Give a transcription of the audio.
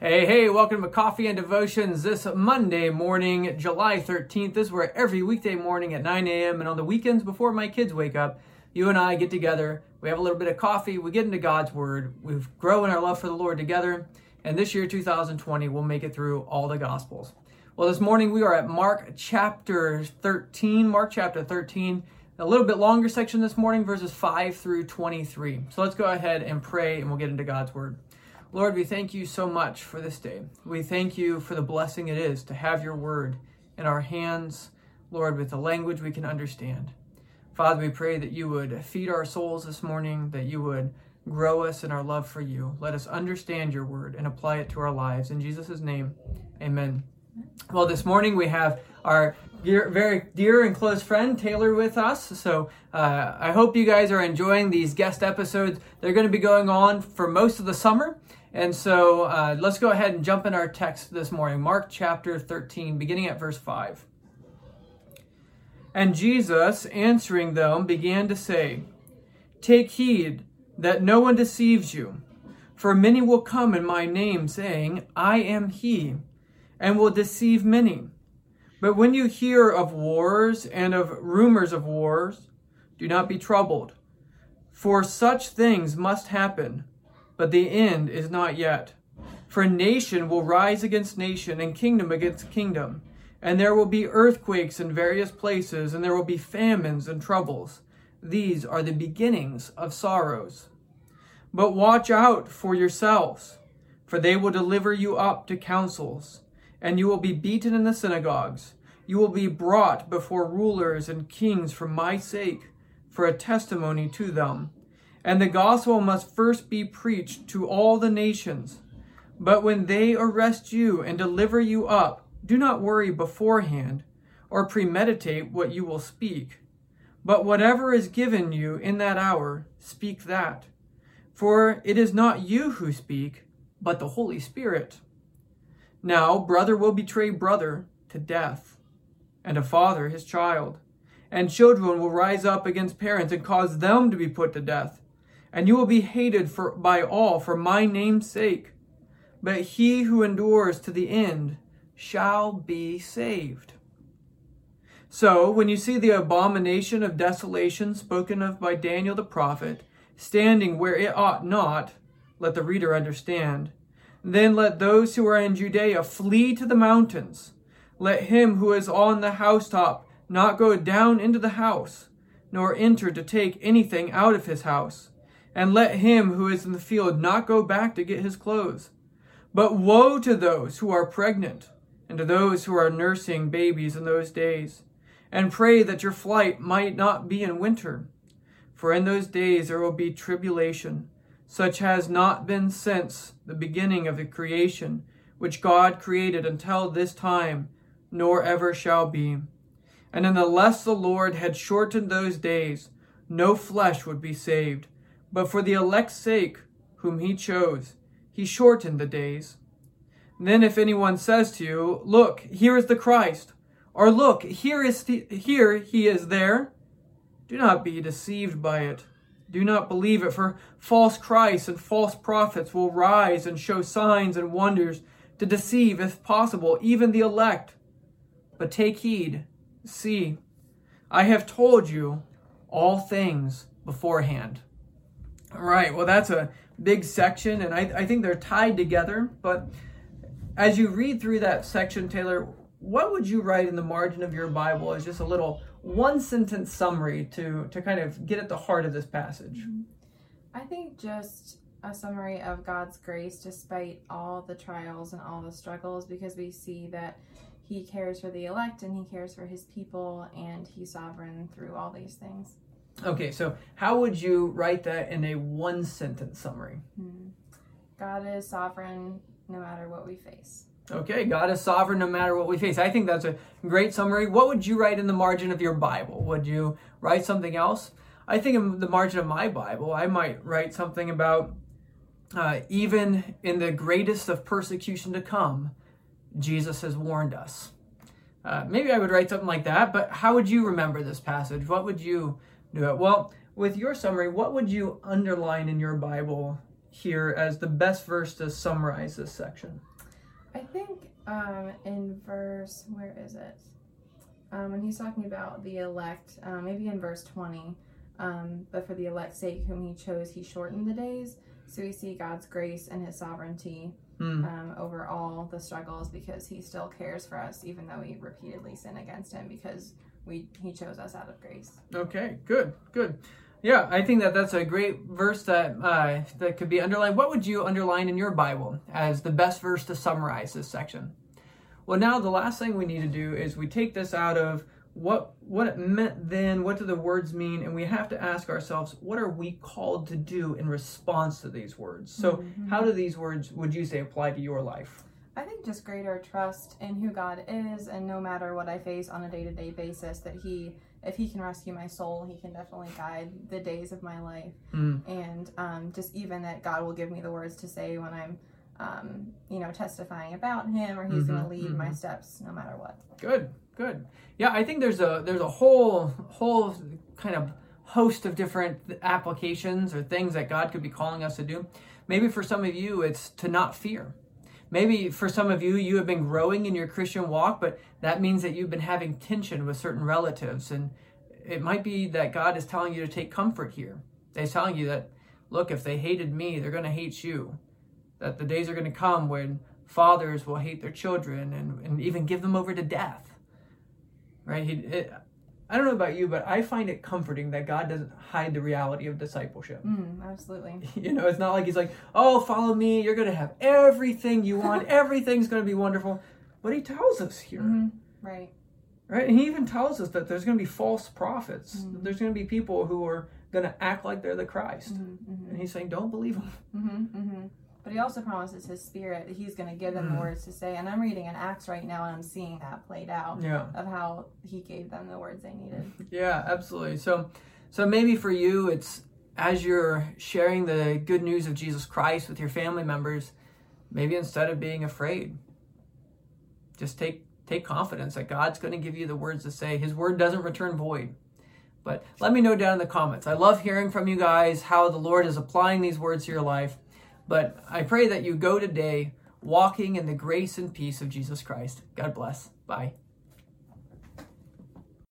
Hey, hey, welcome to Coffee and Devotions this Monday morning, July 13th. This is where every weekday morning at 9 a.m. and on the weekends before my kids wake up, you and I get together. We have a little bit of coffee, we get into God's Word, we grow in our love for the Lord together, and this year, 2020, we'll make it through all the Gospels. Well, this morning we are at Mark chapter 13. Mark chapter 13, a little bit longer section this morning, verses 5 through 23. So let's go ahead and pray and we'll get into God's Word. Lord, we thank you so much for this day. We thank you for the blessing it is to have your word in our hands, Lord, with the language we can understand. Father, we pray that you would feed our souls this morning, that you would grow us in our love for you. Let us understand your word and apply it to our lives. In Jesus' name, amen. Well, this morning we have our dear, very dear and close friend Taylor with us. So uh, I hope you guys are enjoying these guest episodes. They're going to be going on for most of the summer. And so uh, let's go ahead and jump in our text this morning, Mark chapter 13, beginning at verse 5. And Jesus, answering them, began to say, Take heed that no one deceives you, for many will come in my name, saying, I am he, and will deceive many. But when you hear of wars and of rumors of wars, do not be troubled, for such things must happen but the end is not yet. For nation will rise against nation, and kingdom against kingdom. And there will be earthquakes in various places, and there will be famines and troubles. These are the beginnings of sorrows. But watch out for yourselves, for they will deliver you up to councils, and you will be beaten in the synagogues. You will be brought before rulers and kings for my sake, for a testimony to them. And the gospel must first be preached to all the nations. But when they arrest you and deliver you up, do not worry beforehand or premeditate what you will speak. But whatever is given you in that hour, speak that. For it is not you who speak, but the Holy Spirit. Now, brother will betray brother to death, and a father his child. And children will rise up against parents and cause them to be put to death and you will be hated for, by all for my name's sake. But he who endures to the end shall be saved. So, when you see the abomination of desolation spoken of by Daniel the prophet, standing where it ought not, let the reader understand. Then let those who are in Judea flee to the mountains. Let him who is on the housetop not go down into the house, nor enter to take anything out of his house and let him who is in the field not go back to get his clothes. But woe to those who are pregnant, and to those who are nursing babies in those days. And pray that your flight might not be in winter. For in those days there will be tribulation, such has not been since the beginning of the creation, which God created until this time, nor ever shall be. And unless the Lord had shortened those days, no flesh would be saved. But for the elect's sake, whom he chose, he shortened the days. Then if anyone says to you, Look, here is the Christ, or Look, here is here he is there, do not be deceived by it. Do not believe it, for false Christs and false prophets will rise and show signs and wonders to deceive, if possible, even the elect. But take heed, see, I have told you all things beforehand. All right, well, that's a big section, and I, I think they're tied together. But as you read through that section, Taylor, what would you write in the margin of your Bible as just a little one sentence summary to, to kind of get at the heart of this passage? Mm-hmm. I think just a summary of God's grace despite all the trials and all the struggles because we see that he cares for the elect and he cares for his people and he's sovereign through all these things. Okay, so how would you write that in a one sentence summary? Hmm. God is sovereign no matter what we face. Okay, God is sovereign no matter what we face. I think that's a great summary. What would you write in the margin of your Bible? Would you write something else? I think in the margin of my Bible, I might write something about uh, even in the greatest of persecution to come, Jesus has warned us. Uh, maybe I would write something like that, but how would you remember this passage? What would you do it. Well, with your summary, what would you underline in your Bible here as the best verse to summarize this section? I think um, in verse, where is it? Um, when he's talking about the elect, um, maybe in verse 20, um, but for the elect's sake, whom he chose, he shortened the days. So we see God's grace and his sovereignty Mm. um, over all the struggles because he still cares for us, even though we repeatedly sin against him because we he chose us out of grace. Okay, good, good. Yeah, I think that that's a great verse that uh, that could be underlined. What would you underline in your Bible as the best verse to summarize this section? Well, now the last thing we need to do is we take this out of what what it meant then, what do the words mean, and we have to ask ourselves, what are we called to do in response to these words? So, Mhm. how do these words would you say apply to your life? I think just greater trust in who God is, and no matter what I face on a day to day basis, that He, if He can rescue my soul, He can definitely guide the days of my life. Mm. And um, just even that God will give me the words to say when I'm, um, you know, testifying about Him, or He's going Mhm, to lead my mhm. steps no matter what. Good, good. Yeah, I think there's a there's a whole whole kind of host of different applications or things that God could be calling us to do. Maybe for some of you it's to not fear. Maybe for some of you you have been growing in your Christian walk, but that means that you've been having tension with certain relatives and it might be that God is telling you to take comfort here. He's telling you that look, if they hated me, they're going to hate you. That the days are going to come when fathers will hate their children and, and even give them over to death right? He, it, I don't know about you, but I find it comforting that God doesn't hide the reality of discipleship. Mm, absolutely. You know, it's not like He's like, "Oh, follow me. You're going to have everything you want. Everything's going to be wonderful." But He tells us here, hmm Right. right? And He even tells us that there's going to be false prophets. Mhm. There's going to be people who are going to act like they're the Christ, hmm and He's saying, "Don't believe them." But he also promises his spirit that he's going to give them the Mm. words to say. And I'm reading in Acts right now, and I'm seeing that played out Yeah. of how he gave them the words they needed. Yeah, absolutely. So, so maybe for you, it's as you're sharing the good news of Jesus Christ with your family members, maybe instead of being afraid, just take take confidence that God's going to give you the words to say. His word doesn't return void. But let me know down in the comments. I love hearing from you guys how the Lord is applying these words to your life. But I pray that you go today walking in the grace and peace of Jesus Christ. God bless. Bye.